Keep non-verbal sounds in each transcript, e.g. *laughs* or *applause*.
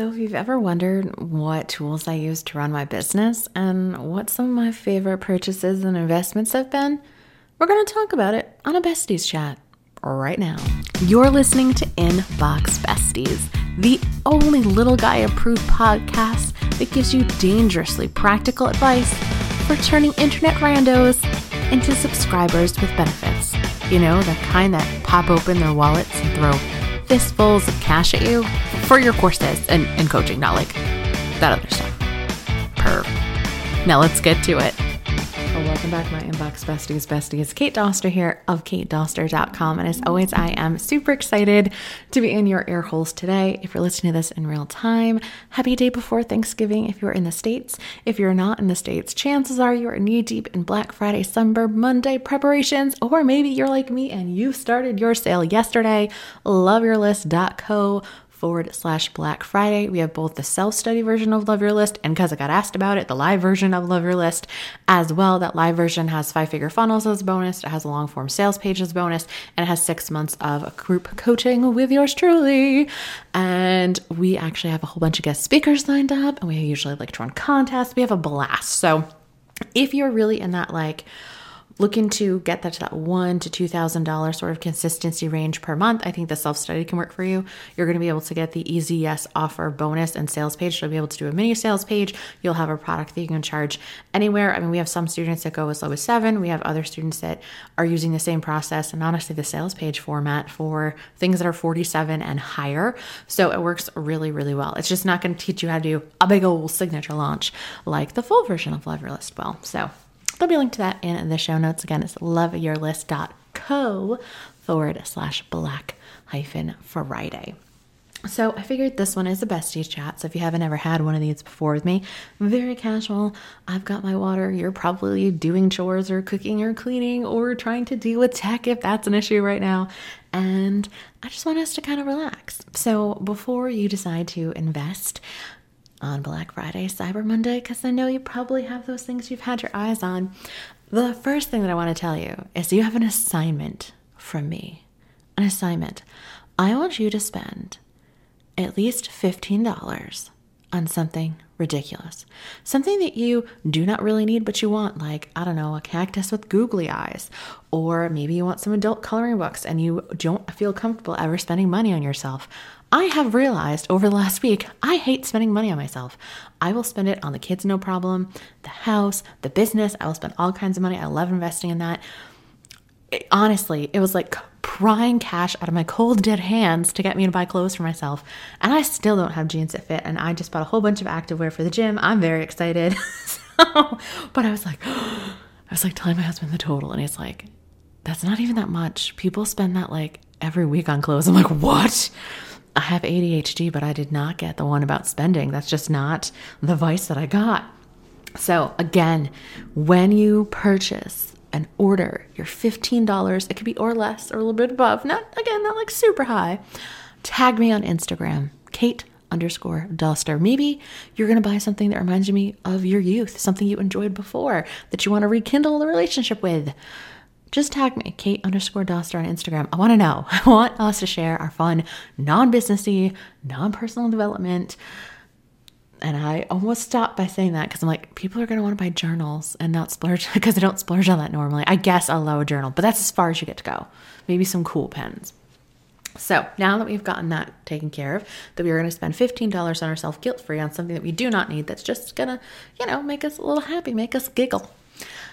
So, if you've ever wondered what tools I use to run my business and what some of my favorite purchases and investments have been, we're going to talk about it on a Besties chat right now. You're listening to Inbox Besties, the only little guy approved podcast that gives you dangerously practical advice for turning internet randos into subscribers with benefits. You know, the kind that pop open their wallets and throw fistfuls of cash at you for your courses and, and coaching, not like that other stuff. Perv. Now let's get to it. Welcome back, my inbox besties. Besties, Kate Doster here of katedoster.com. And as always, I am super excited to be in your ear holes today. If you're listening to this in real time, happy day before Thanksgiving if you're in the States. If you're not in the States, chances are you are knee deep in Black Friday, Sunday, Monday preparations, or maybe you're like me and you started your sale yesterday. Loveyourlist.co forward slash Black Friday. We have both the self study version of Love Your List and because I got asked about it, the live version of Love Your List as well. That live version has five figure funnels as a bonus, it has a long form sales page as a bonus, and it has six months of group coaching with yours truly. And we actually have a whole bunch of guest speakers lined up, and we usually like to run contests. We have a blast. So if you're really in that like, looking to get that to that one to two thousand dollar sort of consistency range per month, I think the self study can work for you. You're going to be able to get the easy yes offer bonus and sales page. You'll be able to do a mini sales page. You'll have a product that you can charge anywhere. I mean, we have some students that go as low as seven. We have other students that are using the same process and honestly the sales page format for things that are 47 and higher. So it works really, really well. It's just not going to teach you how to do a big old signature launch like the full version of Love Your List will. So There'll be a link to that in the show notes. Again, it's loveyourlist.co forward slash black hyphen Friday. So I figured this one is a besties chat. So if you haven't ever had one of these before with me, very casual. I've got my water. You're probably doing chores or cooking or cleaning or trying to deal with tech if that's an issue right now. And I just want us to kind of relax. So before you decide to invest, on Black Friday, Cyber Monday, because I know you probably have those things you've had your eyes on. The first thing that I want to tell you is you have an assignment from me. An assignment. I want you to spend at least $15 on something ridiculous. Something that you do not really need, but you want, like, I don't know, a cactus with googly eyes. Or maybe you want some adult coloring books and you don't feel comfortable ever spending money on yourself. I have realized over the last week, I hate spending money on myself. I will spend it on the kids, no problem, the house, the business. I will spend all kinds of money. I love investing in that. It, honestly, it was like prying cash out of my cold, dead hands to get me to buy clothes for myself. And I still don't have jeans that fit. And I just bought a whole bunch of activewear for the gym. I'm very excited. *laughs* so, but I was like, *gasps* I was like telling my husband the total, and he's like, that's not even that much. People spend that like every week on clothes. I'm like, what? I have ADHD, but I did not get the one about spending. That's just not the vice that I got. So, again, when you purchase an order, your $15, it could be or less or a little bit above, not again, not like super high. Tag me on Instagram, Kate underscore Doster. Maybe you're going to buy something that reminds me of your youth, something you enjoyed before that you want to rekindle the relationship with just tag me, Kate underscore Doster on Instagram. I want to know. *laughs* I want us to share our fun, non businessy, non personal development. And I almost stopped by saying that because I'm like, people are going to want to buy journals and not splurge *laughs* because I don't splurge on that normally. I guess I'll allow a journal, but that's as far as you get to go. Maybe some cool pens. So now that we've gotten that taken care of, that we are going to spend $15 on ourselves guilt free on something that we do not need that's just going to, you know, make us a little happy, make us giggle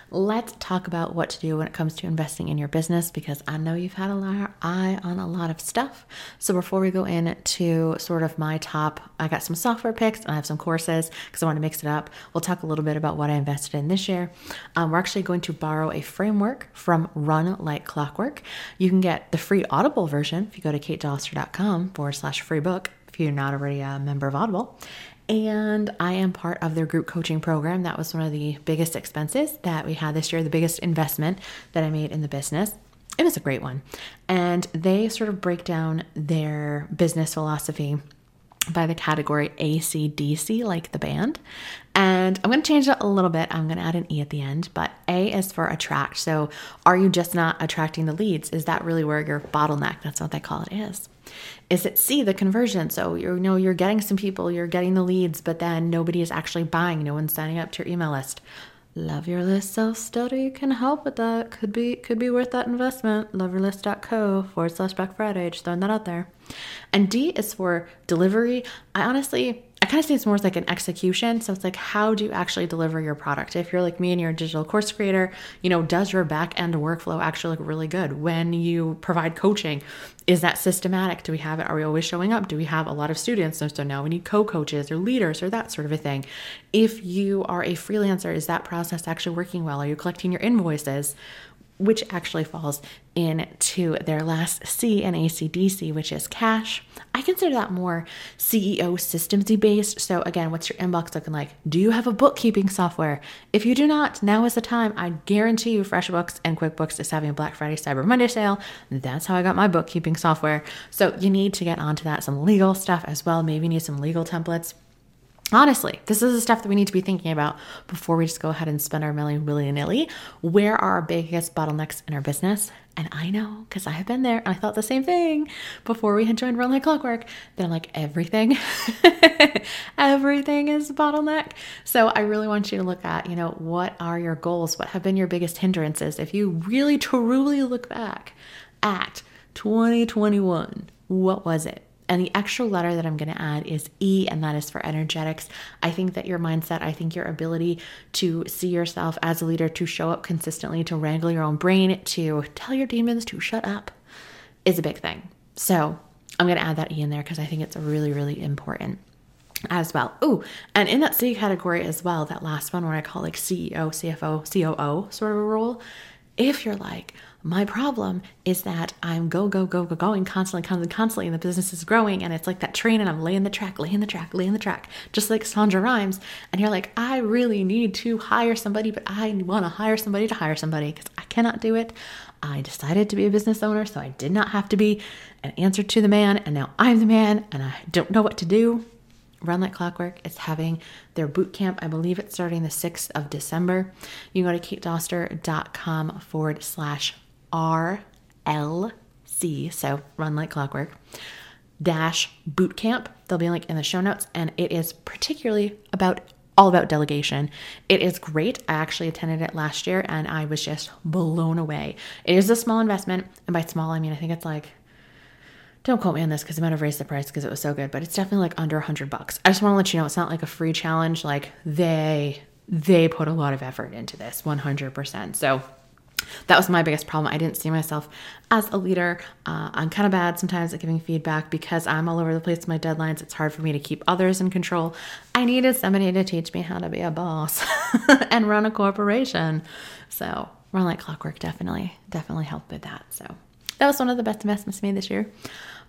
let's talk about what to do when it comes to investing in your business because I know you've had a lot of eye on a lot of stuff. So before we go into sort of my top, I got some software picks and I have some courses because I want to mix it up. We'll talk a little bit about what I invested in this year. Um, we're actually going to borrow a framework from Run Like Clockwork. You can get the free Audible version if you go to katedoster.com forward slash free book if you're not already a member of Audible and I am part of their group coaching program. That was one of the biggest expenses that we had this year, the biggest investment that I made in the business. It was a great one. And they sort of break down their business philosophy by the category ACDC, like the band. And I'm going to change it a little bit. I'm going to add an E at the end, but A is for attract. So, are you just not attracting the leads? Is that really where your bottleneck, that's what they call it, is? Is it C, the conversion? So, you know, you're getting some people, you're getting the leads, but then nobody is actually buying. No one's signing up to your email list. Love Your List self study can help with that. Could be could be worth that investment. Loveyourlist.co forward slash Black Friday. Just throwing that out there. And D is for delivery. I honestly kind of see it's more like an execution. So it's like, how do you actually deliver your product? If you're like me and you're a digital course creator, you know, does your back end workflow actually look really good? When you provide coaching, is that systematic? Do we have it? Are we always showing up? Do we have a lot of students? So now we need co coaches or leaders or that sort of a thing. If you are a freelancer, is that process actually working well? Are you collecting your invoices? Which actually falls into their last C and ACDC, which is cash. I consider that more CEO systemsy based. So again, what's your inbox looking like? Do you have a bookkeeping software? If you do not, now is the time. I guarantee you FreshBooks and QuickBooks is having a Black Friday Cyber Monday sale. That's how I got my bookkeeping software. So you need to get onto that. Some legal stuff as well. Maybe you need some legal templates Honestly, this is the stuff that we need to be thinking about before we just go ahead and spend our money willy nilly. Where are our biggest bottlenecks in our business? And I know because I have been there and I thought the same thing before we had joined Run Like Clockwork. They're like, everything, *laughs* everything is a bottleneck. So I really want you to look at, you know, what are your goals? What have been your biggest hindrances? If you really truly look back at 2021, what was it? And the extra letter that I'm going to add is E, and that is for energetics. I think that your mindset, I think your ability to see yourself as a leader, to show up consistently, to wrangle your own brain, to tell your demons to shut up is a big thing. So I'm going to add that E in there because I think it's really, really important as well. Oh, and in that C category as well, that last one where I call like CEO, CFO, COO sort of a role, if you're like, my problem is that I'm go, go, go, go, going constantly, constantly, constantly, and the business is growing. And it's like that train, and I'm laying the track, laying the track, laying the track, just like Shonda Rhimes. And you're like, I really need to hire somebody, but I want to hire somebody to hire somebody because I cannot do it. I decided to be a business owner, so I did not have to be an answer to the man. And now I'm the man, and I don't know what to do. Run Like Clockwork is having their boot camp. I believe it's starting the 6th of December. You can go to katedoster.com forward slash RLC, so Run Like Clockwork, dash boot camp. There'll be a link in the show notes, and it is particularly about all about delegation. It is great. I actually attended it last year and I was just blown away. It is a small investment, and by small, I mean I think it's like don't quote me on this because I might have raised the price because it was so good, but it's definitely like under a hundred bucks. I just want to let you know it's not like a free challenge. Like they they put a lot of effort into this, 100%. So that was my biggest problem. I didn't see myself as a leader. Uh, I'm kind of bad sometimes at giving feedback because I'm all over the place with my deadlines. It's hard for me to keep others in control. I needed somebody to teach me how to be a boss *laughs* and run a corporation. So, run like clockwork definitely, definitely helped with that. So, that was one of the best investments made this year.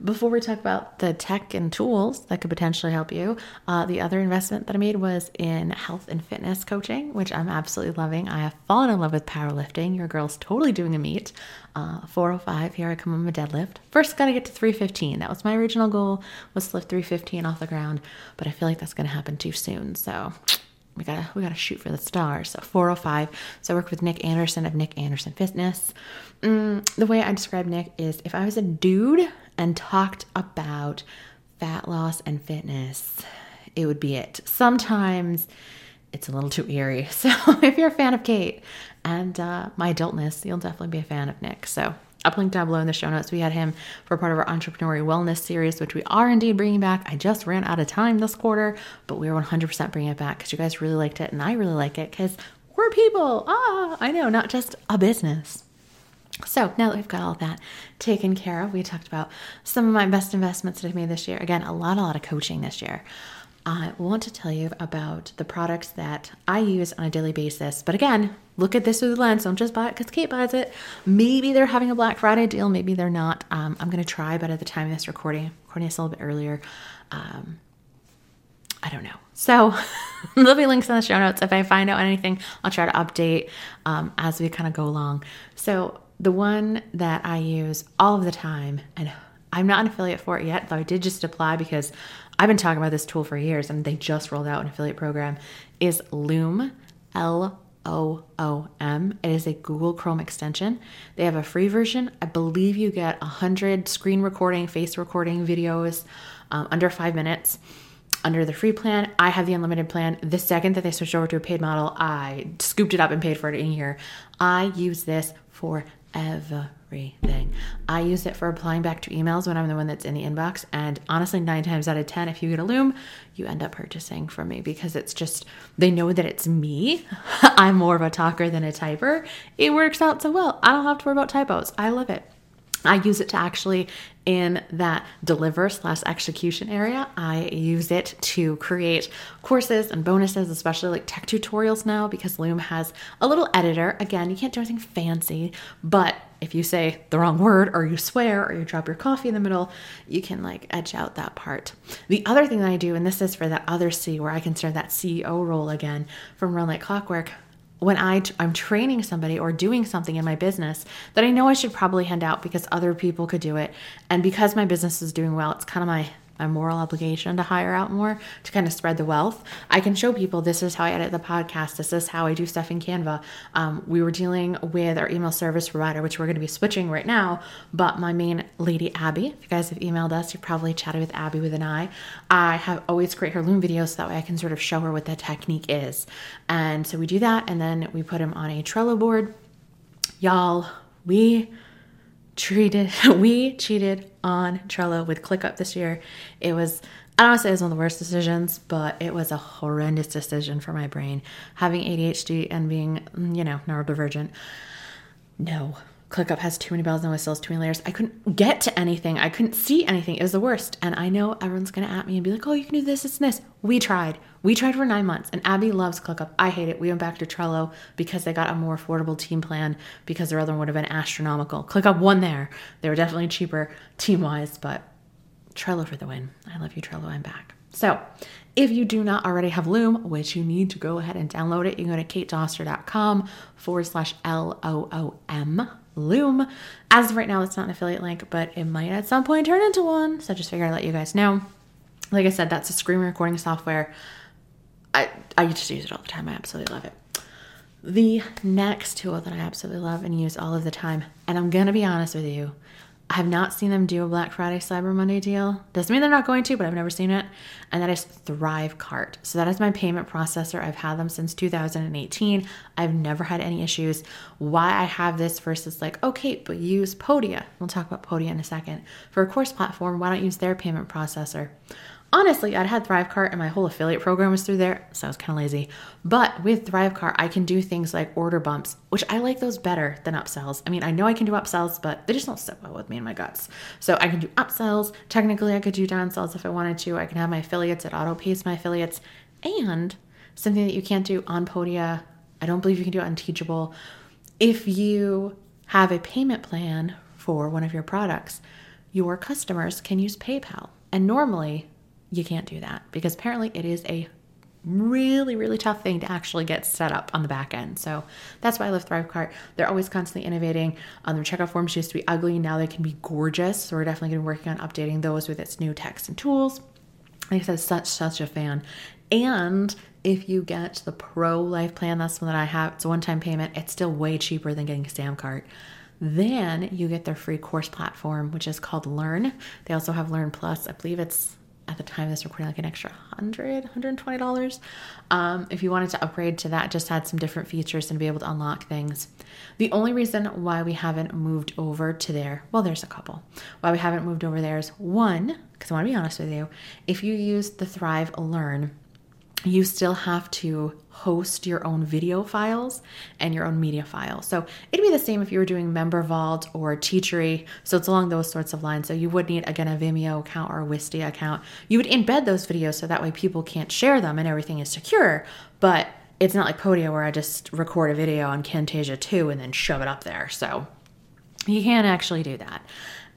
Before we talk about the tech and tools that could potentially help you, uh, the other investment that I made was in health and fitness coaching, which I'm absolutely loving. I have fallen in love with powerlifting. Your girl's totally doing a meet. Uh, 405, here I come on my deadlift. First, got to get to 315. That was my original goal, was to lift 315 off the ground, but I feel like that's to happen too soon. So we gotta we gotta shoot for the stars. So 405. So I work with Nick Anderson of Nick Anderson Fitness. Mm, the way I describe Nick is if I was a dude and talked about fat loss and fitness, it would be it. Sometimes it's a little too eerie. *laughs* So if you're a fan of Kate and uh, my adultness, you'll definitely be a fan of Nick. So I'll link down below in the show notes. We had him for part of our entrepreneurial wellness series, which we are indeed bringing back. I just ran out of time this quarter, but we are 100% bringing it back because you guys really liked it and I really like it because we're people. Ah, I know, not just a business. So now that we've got all that taken care of, we talked about some of my best investments that I've made this year. Again, a lot, a lot of coaching this year. I want to tell you about the products that I use on a daily basis. But again, look at this through the lens. Don't just buy it because Kate buys it. Maybe they're having a Black Friday deal. Maybe they're not. Um, I'm going to try, but at the time of this recording, recording this a little bit earlier. Um, I don't know. So *laughs* there'll be links in the show notes. If I find out anything, I'll try to update um, as we kind of go along. So the one that I use all of the time, and I'm not an affiliate for it yet, though I did just apply because I've been talking about this tool for years and they just rolled out an affiliate program, is Loom, L O O M. It is a Google Chrome extension. They have a free version. I believe you get 100 screen recording, face recording videos um, under five minutes. Under the free plan, I have the unlimited plan. The second that they switched over to a paid model, I scooped it up and paid for it in here. I use this for everything. I use it for applying back to emails when I'm the one that's in the inbox. And honestly, nine times out of 10, if you get a Loom, you end up purchasing from me because it's just, they know that it's me. *laughs* I'm more of a talker than a typer. It works out so well. I don't have to worry about typos. I love it. I use it to actually in that deliver slash execution area. I use it to create courses and bonuses, especially like tech tutorials now, because Loom has a little editor. Again, you can't do anything fancy, but if you say the wrong word or you swear or you drop your coffee in the middle, you can like edge out that part. The other thing that I do, and this is for that other C where I serve that CEO role again from Run Like Clockwork, when I t- I'm training somebody or doing something in my business that I know I should probably hand out because other people could do it, and because my business is doing well, it's kind of my my moral obligation to hire out more to kind of spread the wealth. I can show people this is how I edit the podcast. This is how I do stuff in Canva. Um, we were dealing with our email service provider, which we're going to be switching right now. But my main lady, Abby, if you guys have emailed us, you probably chatted with Abby with an I. I have always create her Loom videos so that way I can sort of show her what the technique is. And so we do that, and then we put him on a Trello board. Y'all, we treated *laughs* we cheated on Trello with ClickUp this year. It was I don't want to say it was one of the worst decisions, but it was a horrendous decision for my brain. Having ADHD and being, mm, you know, neurodivergent. No, ClickUp has too many bells and whistles, too many layers. I couldn't get to anything. I couldn't see anything. It was the worst. And I know everyone's gonna at me and be like, "Oh, you can do this, it's this." We tried. We tried for nine months, and Abby loves ClickUp. I hate it. We went back to Trello because they got a more affordable team plan because their other one would have been astronomical. ClickUp won there. They were definitely cheaper team wise, but Trello for the win. I love you, Trello. I'm back. So, if you do not already have Loom, which you need to go ahead and download it, you can go to katedoster.com forward slash L O O M Loom. As of right now, it's not an affiliate link, but it might at some point turn into one. So I just figured I'd let you guys know. Like I said, that's a screen recording software. I, I just use it all the time. I absolutely love it. The next tool that I absolutely love and use all of the time, and I'm gonna be honest with you, I have not seen them do a Black Friday Cyber Monday deal. Doesn't mean they're not going to, but I've never seen it. And that is Thrivecart. So that is my payment processor. I've had them since 2018. I've never had any issues. Why I have this versus like, okay, but use Podia. We'll talk about Podia in a second. For a course platform, why don't use their payment processor? Honestly, I'd had Thrivecart and my whole affiliate program was through there, so I was kind of lazy. But with Thrivecart, I can do things like order bumps, which I like those better than upsells. I mean, I know I can do upsells, but they just don't sit well with me in my guts. So I can do upsells. Technically, I could do downsells if I wanted to. I can have my affiliates, it auto pays my affiliates. And something that you can't do on Podia, I don't believe you can do it on Teachable. If you have a payment plan for one of your products, your customers can use PayPal. And normally, you can't do that because apparently it is a really really tough thing to actually get set up on the back end. So that's why i love thrivecart they're always constantly innovating um, their checkout forms. Used to be ugly. Now they can be gorgeous. So we're definitely going to be working on updating those with its new text and tools. Like i said such such a fan. And if you get the pro life plan that's one that i have it's a one-time payment. It's still way cheaper than getting a Samcart then you get their free course platform which is called learn. They also have learn plus. I believe it's at the time of this recording like an extra 100 $120 um, if you wanted to upgrade to that just had some different features and be able to unlock things. The only reason why we haven't moved over to there well there's a couple. Why we haven't moved over there is one because i want to be honest with you if you use the thrive learn you still have to host your own video files and your own media files. So it'd be the same if you were doing Member Vault or Teachery. So it's along those sorts of lines. So you would need, again, a Vimeo account or a Wistia account. You would embed those videos so that way people can't share them and everything is secure. But it's not like Podia where I just record a video on Camtasia 2 and then shove it up there. So you can't actually do that.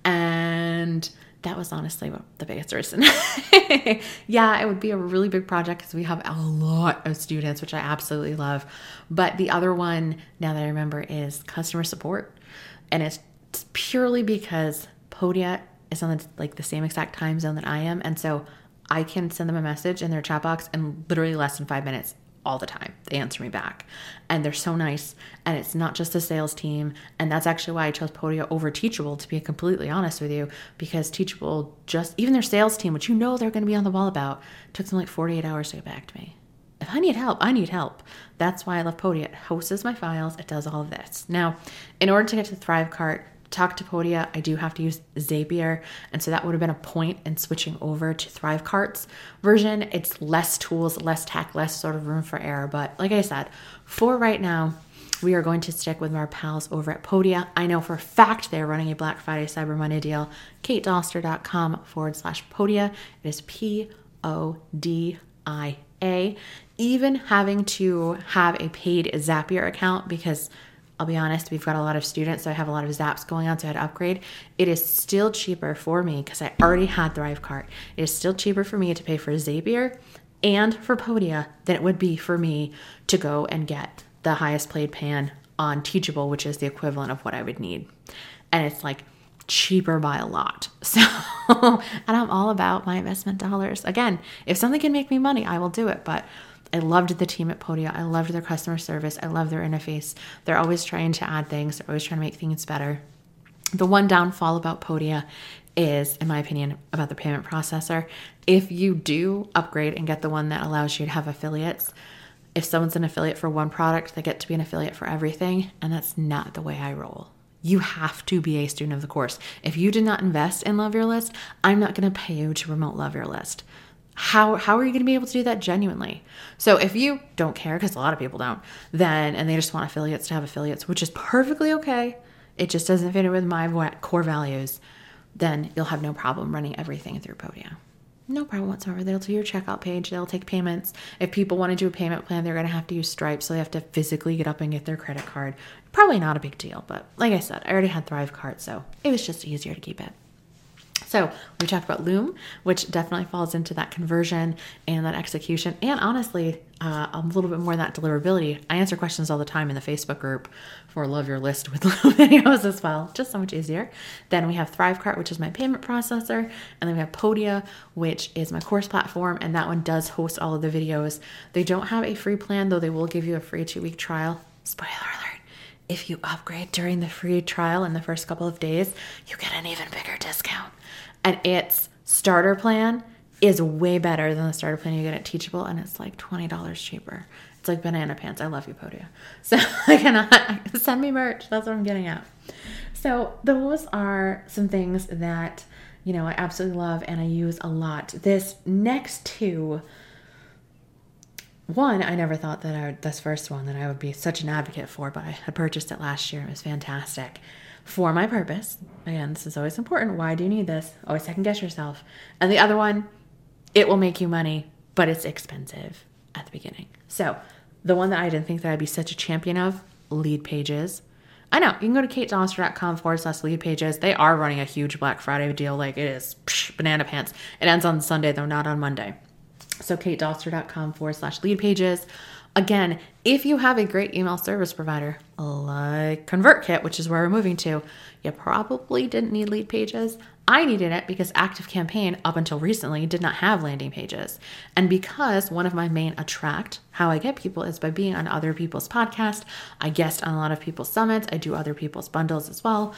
And that was honestly the biggest reason. *laughs* yeah, it would be a really big project because we have a lot of students, which I absolutely love. But the other one, now that I remember, is customer support. And it's purely because Podia is on the, like the same exact time zone that I am. And so I can send them a message in their chat box in literally less than five minutes all the time. They answer me back. And they're so nice. And it's not just a sales team. And that's actually why I chose Podia over Teachable, to be completely honest with you, because Teachable just, even their sales team, which you know they're going to be on the wall about, took them like 48 hours to get back to me. If I need help, I need help. That's why I love Podia. It hosts my files, it does all of this. Now, in order to get to the Thrivecart, talk to Podia, I do have to use Zapier. And so that would have been a point in switching over to Thrivecart's version. It's less tools, less tech, less sort of room for error. But like I said, for right now, we are going to stick with our pals over at Podia. I know for a fact they're running a Black Friday Cyber Monday deal. KateDoster.com forward slash Podia. It is P O D I A. Even having to have a paid Zapier account because I'll be honest, we've got a lot of students, so I have a lot of zaps going on, so I had to upgrade. It is still cheaper for me because I already had Thrivecart. It is still cheaper for me to pay for Zapier and for Podia than it would be for me to go and get the highest played pan on Teachable, which is the equivalent of what I would need. And it's like cheaper by a lot. *laughs* So, and I'm all about my investment dollars. Again, if something can make me money, I will do it. But I loved the team at Podia. I loved their customer service. I love their interface. They're always trying to add things, they're always trying to make things better. The one downfall about Podia is, in my opinion, about the payment processor. If you do upgrade and get the one that allows you to have affiliates, if someone's an affiliate for one product, they get to be an affiliate for everything. And that's not the way I roll. You have to be a student of the course. If you did not invest in Love Your List, I'm not going to pay you to promote Love Your List how how are you going to be able to do that genuinely? So if you don't care because a lot of people don't then and they just want affiliates to have affiliates which is perfectly okay it just doesn't fit in with my core values then you'll have no problem running everything through podia. No problem whatsoever. They'll do your checkout page they'll take payments. If people want to do a payment plan they're going to have to use stripe so they have to physically get up and get their credit card. Probably not a big deal but like i said i already had thrive Thrivecart so it was just easier to keep it so we talked about Loom, which definitely falls into that conversion and that execution, and honestly, uh, a little bit more that deliverability. I answer questions all the time in the Facebook group for Love Your List with *laughs* Loom videos as well, just so much easier. Then we have Thrivecart, which is my payment processor, and then we have Podia, which is my course platform, and that one does host all of the videos. They don't have a free plan, though they will give you a free two week trial. Spoiler alert if you upgrade during the free trial in the first couple of days, you get an even bigger discount and its starter plan is way better than the starter plan you get at Teachable, and it's like twenty dollars cheaper. It's like banana pants. I love you, Podia. *laughs* So I cannot *laughs* send me merch. That's what I'm getting at. So those are some things that you know I absolutely love and I use a lot. This next two. One, I never thought that I would, this first one that I would be such an advocate for, but I had purchased it last year. It was fantastic for my purpose. Again, this is always important. Why do you need this? Always second guess yourself. And the other one, it will make you money, but it's expensive at the beginning. So, the one that I didn't think that I'd be such a champion of, Leadpages. I know, you can go to katedoster.com forward slash Leadpages. They are running a huge Black Friday deal. Like it is psh, banana pants. It ends on Sunday, though, not on Monday. So, katedoster.com forward slash Leadpages. Again, if you have a great email service provider like ConvertKit, which is where we're moving to, you probably didn't need Leadpages. I needed it because ActiveCampaign, up until recently, did not have landing pages. And because one of my main attract, how I get people, is by being on other people's podcasts. I guest on a lot of people's summits, I do other people's bundles as well.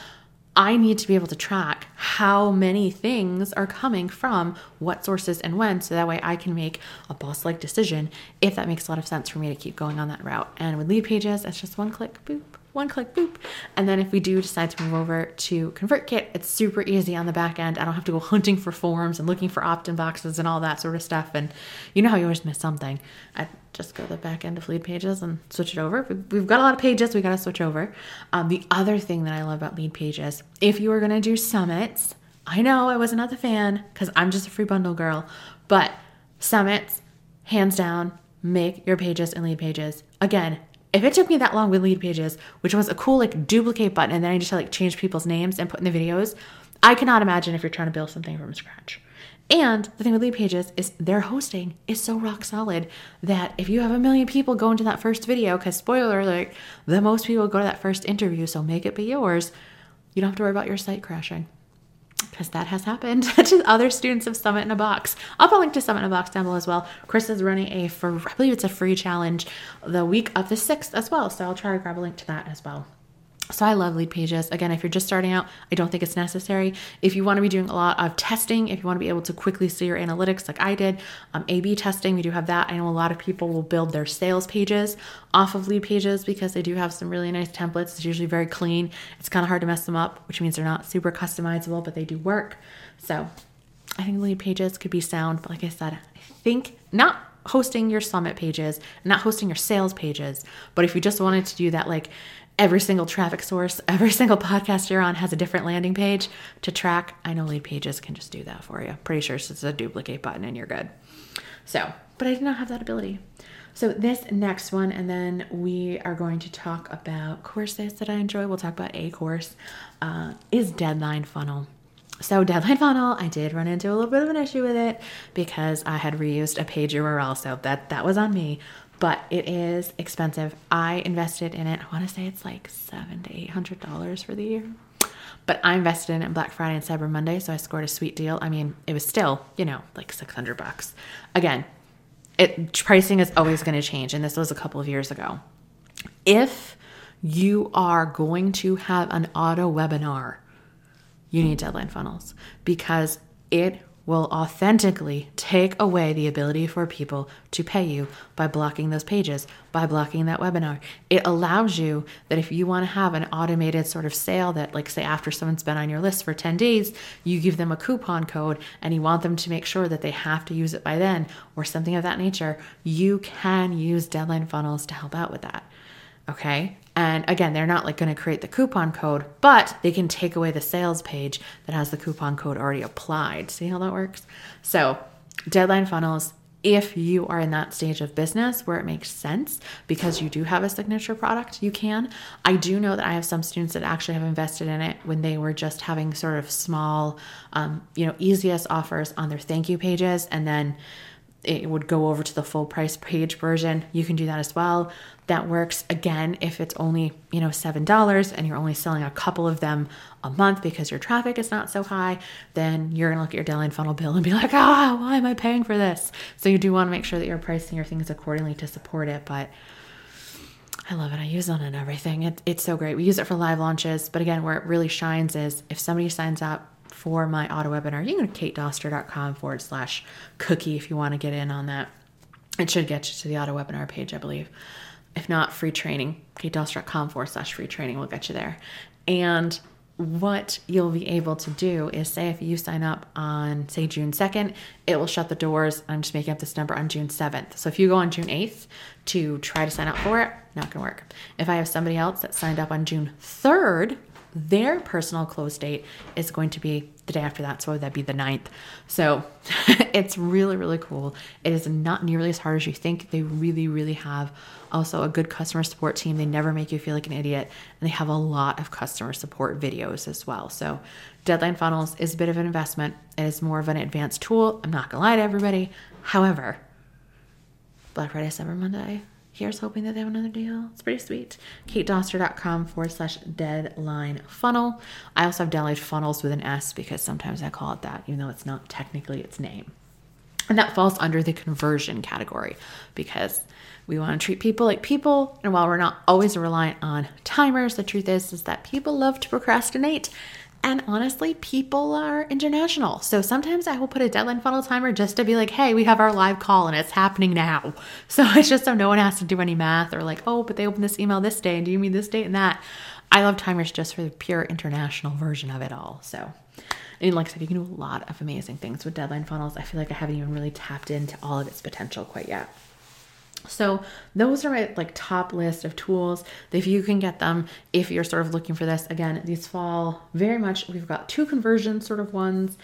I need to be able to track how many things are coming from what sources and when, so that way I can make a boss like decision if that makes a lot of sense for me to keep going on that route. And with lead pages, it's just one click, boop, one click, boop. And then if we do decide to move over to ConvertKit, it's super easy on the back end. I don't have to go *laughs* hunting for forms and looking for opt in boxes and all that sort of stuff. And you know how you always miss something. I just go to the back end of Leadpages and switch it over. We've got a lot of pages we got to switch over. Um, the other thing that I love about Leadpages, if you are going to do summits, I know I wasn't a fan because I'm just a free bundle girl, but summits, hands down, make your pages and Leadpages. Again, if it took me that long with Leadpages, which was a cool like duplicate button, and then I just had like change people's names and put in the videos, I cannot imagine if you're trying to build something from scratch. And the thing with Leadpages is their hosting is so rock solid that if you have a million people going to that first video, because spoiler alert, the most people go to that first interview, so make it be yours, you don't have to worry about your site crashing. Because that has happened *laughs* to other students of Summit in a Box. I'll put a link to Summit in a Box down below as well. Chris is running a, for, I believe it's a free challenge the week of the 6th as well. So I'll try to grab a link to that as well. So I love Leadpages. Again, if you're just starting out, I don't think it's necessary. If you want to be doing a lot of testing, if you want to be able to quickly see your analytics like I did, um, A/B testing, we do have that. I know a lot of people will build their sales pages off of Leadpages because they do have some really nice templates. It's usually very clean. It's kind of hard to mess them up, which means they're not super customizable, but they do work. So I think Leadpages could be sound. But like I said, I think not hosting your summit pages, not hosting your sales pages, but if you just wanted to do that, like every single traffic source, *laughs* every single podcast you're on has a different landing page to track. I know Leadpages can just do that for you. Pretty sure it's just a duplicate button and you're good. So, but I did not have that ability. So, this next one, and then we are going to talk about courses that I enjoy. We'll talk about a course, uh, is Deadline Funnel. So, Deadline Funnel, I did run into a little bit of an issue with it because I had reused a page URL. So, that, that was on me but it is expensive. I invested in it. I want to say it's like seven to eight hundred dollars for the year. But I invested in it Black Friday and Cyber Monday, so I scored a sweet deal. I mean, it was still, you know, like six hundred bucks. Again, it pricing is always going to change, and this was a couple of years ago. If you are going to have an auto webinar, you need deadline funnels because it will authentically take away the ability for people to pay you by blocking those pages, by blocking that webinar. It allows you that if you want to have an automated sort of sale that, like, say, after someone's been on your list for 10 days, you give them a coupon code and you want them to make sure that they have to use it by then or something of that nature, you can use deadline funnels to help out with that. Okay. And again, they're not like going to create the coupon code, but they can take away the sales page that has the coupon code already applied. See how that works? So, deadline funnels, if you are in that stage of business where it makes sense because you do have a signature product, you can. I do know that I have some students that actually have invested in it when they were just having sort of small, um, you know, easiest offers on their thank you pages and then it would go over to the full price page version. You can do that as well. That works again if it's only, you know, $7 and you're only selling a couple of them a month because your traffic is not so high, then you're going to look at your deadline funnel bill and be like, "Ah, why am I paying for this?" So you do want to make sure that you're pricing your things accordingly to support it, but I love it. I use it on everything. It, it's so great. We use it for live launches, but again, where it really shines is if somebody signs up for my auto webinar, you can go to katedoster.com forward slash cookie if you want to get in on that. It should get you to the auto webinar page, I believe. If not, free training, katedoster.com forward slash free training will get you there. And what you'll be able to do is say if you sign up on say June 2nd, it will shut the doors. I'm just making up this number on June 7th. So if you go on June 8th to try to sign up for it, not gonna work. If I have somebody else that signed up on June 3rd, their personal close date is going to be the day after that. So that'd be the 9th. So *laughs* it's really, really cool. It is not nearly as hard as you think. They really, really have also a good customer support team. They never make you feel like an idiot. And they have a lot of customer support videos as well. So Deadline Funnels is a bit of an investment. It is more of an advanced tool. I'm not going to lie to everybody. However, Black Friday, Cyber Monday, Here's hoping that they have another deal. It's pretty sweet. KateDoster.com forward slash deadline funnel. I also have deadline funnels with an S because sometimes I call it that, even though it's not technically its name. And that falls under the conversion category because we want to treat people like people. And while we're not always reliant on timers, the truth is, is that people love to procrastinate and honestly, people are international. So sometimes I will put a deadline funnel timer just to be like, hey, we have our live call and it's happening now. *laughs* So it's just so no one has to do any math or like, oh, but they opened this email this day and do you mean this date and that? I love timers just for the pure international version of it all. So, and like I said, you can do a lot of amazing things with deadline funnels. I feel like I haven't even really tapped into all of its potential quite yet. So those are my like top list of tools. If you can get them, if you're sort of looking for this, again, these fall very much. We've got two conversion sort of ones,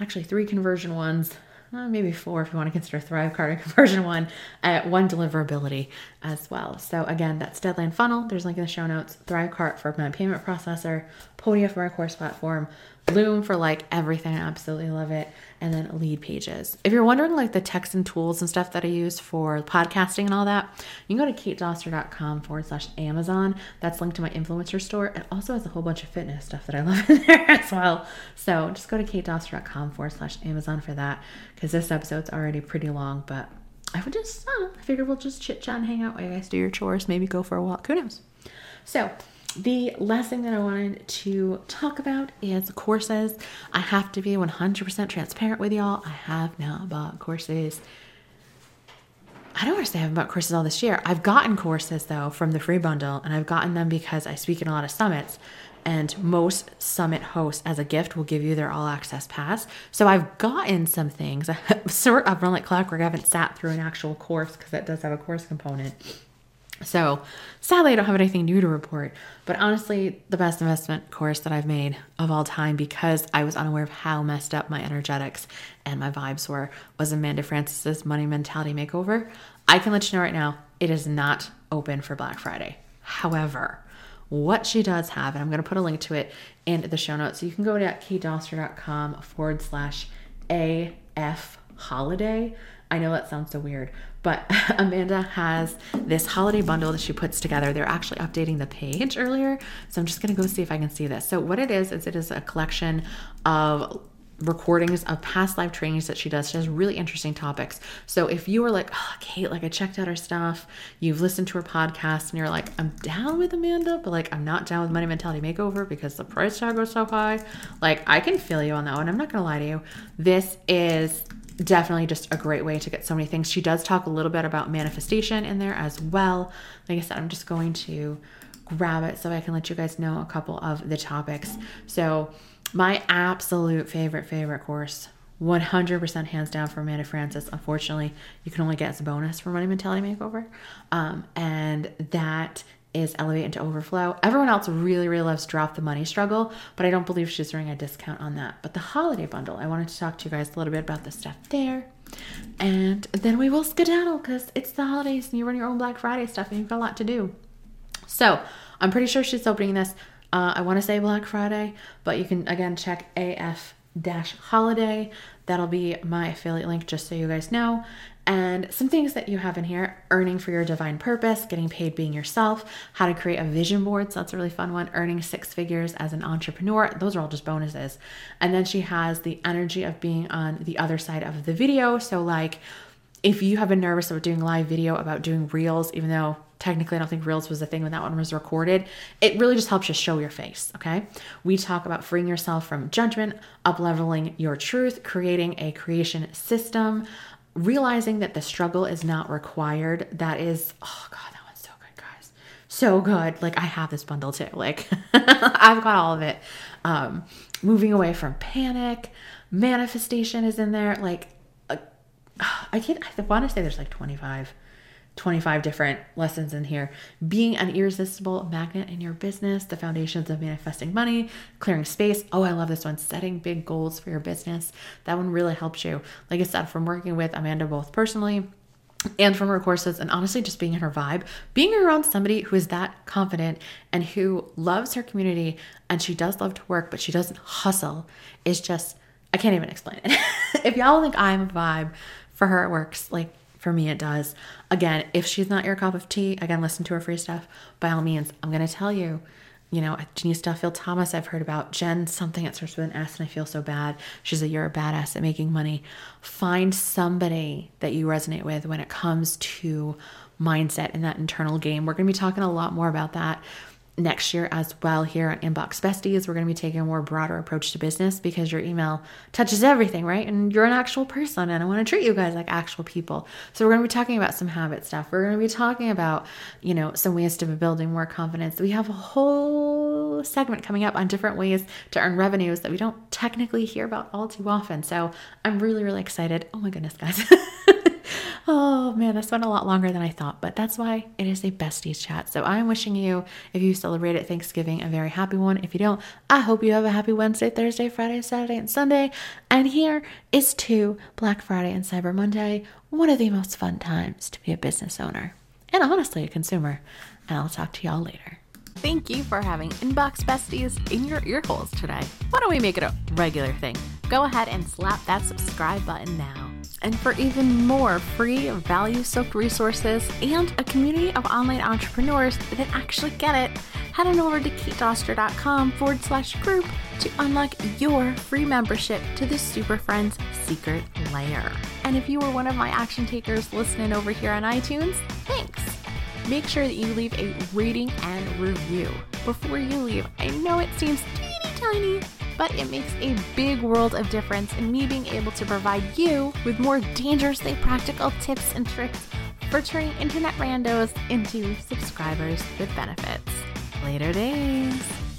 actually three conversion ones, uh, maybe four if you want to consider Thrivecart a *laughs* conversion one, uh, one deliverability as well. So again, that's Deadline Funnel. There's a link in the show notes. Thrivecart for my payment processor, Podia for my course platform, Loom for like everything. I absolutely love it. And then Leadpages. If you're wondering like the texts and tools and stuff that I use for podcasting and all that, you can go to katedoster.com forward slash Amazon. That's linked to my influencer store. It also has a whole bunch of fitness stuff that I *laughs* love in there as well. So just go to katedoster.com forward slash Amazon for that because this episode's already pretty long, but I would just, I, I figured we'll just chit chat and hang out while you guys do your chores, maybe go for a walk. Who knows? So, the last thing that I wanted to talk about is courses. I have to be 100% transparent with y'all. I have now bought courses. I don't want to say I haven't bought courses all this year. I've gotten courses though from the free bundle, and I've gotten them because I speak in a lot of summits. And most summit hosts, as a gift, will give you their all access pass. So I've gotten some things. *laughs* sort of run like clockwork. I haven't sat through an actual course because it does have a course component. So sadly, I don't have anything new to report. But honestly, the best investment course that I've made of all time because I was unaware of how messed up my energetics and my vibes were was Amanda Frances's Money Mentality Makeover. I can let you know right now, it is not open for Black Friday. However, what she does have, and I'm going to put a link to it in the show notes. So you can go to katedoster.com forward slash AF holiday. I know that sounds so weird, but *laughs* Amanda has this holiday bundle that she puts together. They're actually updating the page earlier. So I'm just to go see if I can see this. So, what it is, is it is a collection of recordings of past live trainings that she does. She has really interesting topics. So if you are like, oh, Kate, like I checked out her stuff, you've listened to her podcast, and you're like, I'm down with Amanda, but like I'm not down with Money Mentality Makeover because the price tag was so high. Like I can feel you on that one. I'm not gonna lie to you. This is definitely just a great way to get so many things. She does talk a little bit about manifestation in there as well. Like I said, I'm just going to grab it so I can let you guys know a couple of the topics. So, my absolute favorite, favorite course, 100% hands down for Amanda Frances. Unfortunately, you can only get as a bonus for Money Mentality Makeover. Um, and that is Elevate into Overflow. Everyone else really, really loves Drop the Money Struggle, but I don't believe she's doing a discount on that. But the holiday bundle, I wanted to talk to you guys a little bit about the stuff there. And then we will skedaddle because it's the holidays and you run your own Black Friday stuff and you've got a lot to do. So I'm pretty sure she's opening this. Uh, I want to say Black Friday, but you can again check AF dash holiday. That'll be my affiliate link just so you guys know. And some things that you have in here earning for your divine purpose, getting paid being yourself, how to create a vision board. So that's a really fun one. Earning six figures as an entrepreneur. Those are all just bonuses. And then she has the energy of being on the other side of the video. So, like, if you have been nervous about doing live video, about doing reels, even though technically I don't think reels was a thing when that one was recorded, it really just helps you show your face. Okay. We talk about freeing yourself from judgment, up leveling your truth, creating a creation system realizing that the struggle is not required. That is, oh God, that one's so good, guys. So good. Like, I have this bundle too. Like, *laughs* I've got all of it. Um, moving away from panic, manifestation is in there. Like, I can't, I want to say there's like 25 25 different lessons in here. Being an irresistible magnet in your business, the foundations of manifesting money, clearing space. Oh, I love this one. Setting big goals for your business. That one really helps you. Like I said, from working with Amanda both personally and from her courses, and honestly, just being in her vibe, being around somebody who is that confident and who loves her community and she does love to work, but she doesn't hustle is just, I can't even explain it. *laughs* if y'all think I'm a vibe, for her, it works. Like, for me, it does. Again, if she's not your cup of tea, again, listen to her free stuff. By all means, I'm going to tell you, you know, Denise Duffield Thomas, I've heard about. Jen, something that starts with an S, and I feel so bad. She's a you're a badass at making money. Find somebody that you resonate with when it comes to mindset and that internal game. We're going to be talking a lot more about that next year as well here on Inbox Besties. We're going to be taking a more broader approach to business because your email touches everything, right? And you're an actual person, and I want to treat you guys like actual people. So we're going to be talking about some habit stuff. We're going to be talking about, you know, some ways to be building more confidence. We have a whole segment coming up on different ways to earn revenues that we don't technically hear about all too often. So I'm really, really excited. Oh my goodness, guys. *laughs* Oh man, this went a lot longer than I thought, but that's why it is a besties chat. So I'm wishing you, if you celebrated Thanksgiving, a very happy one. If you don't, I hope you have a happy Wednesday, Thursday, Friday, Saturday, and Sunday. And here is to Black Friday and Cyber Monday, one of the most fun times to be a business owner and honestly a consumer. And I'll talk to y'all later. Thank you for having Inbox Besties in your ear holes today. Why don't we make it a regular thing? Go ahead and slap that subscribe button now. And for even more free, value soaked resources and a community of online entrepreneurs that actually get it, head on over to katedoster.com forward slash group to unlock your free membership to the Super Friends secret layer. And if you were one of my action takers listening over here on iTunes, thanks. Make sure that you leave a rating and review. Before you leave, I know it seems teeny tiny but it makes a big world of difference in me being able to provide you with more dangerously practical tips and tricks for turning internet randos into subscribers with benefits. Later days.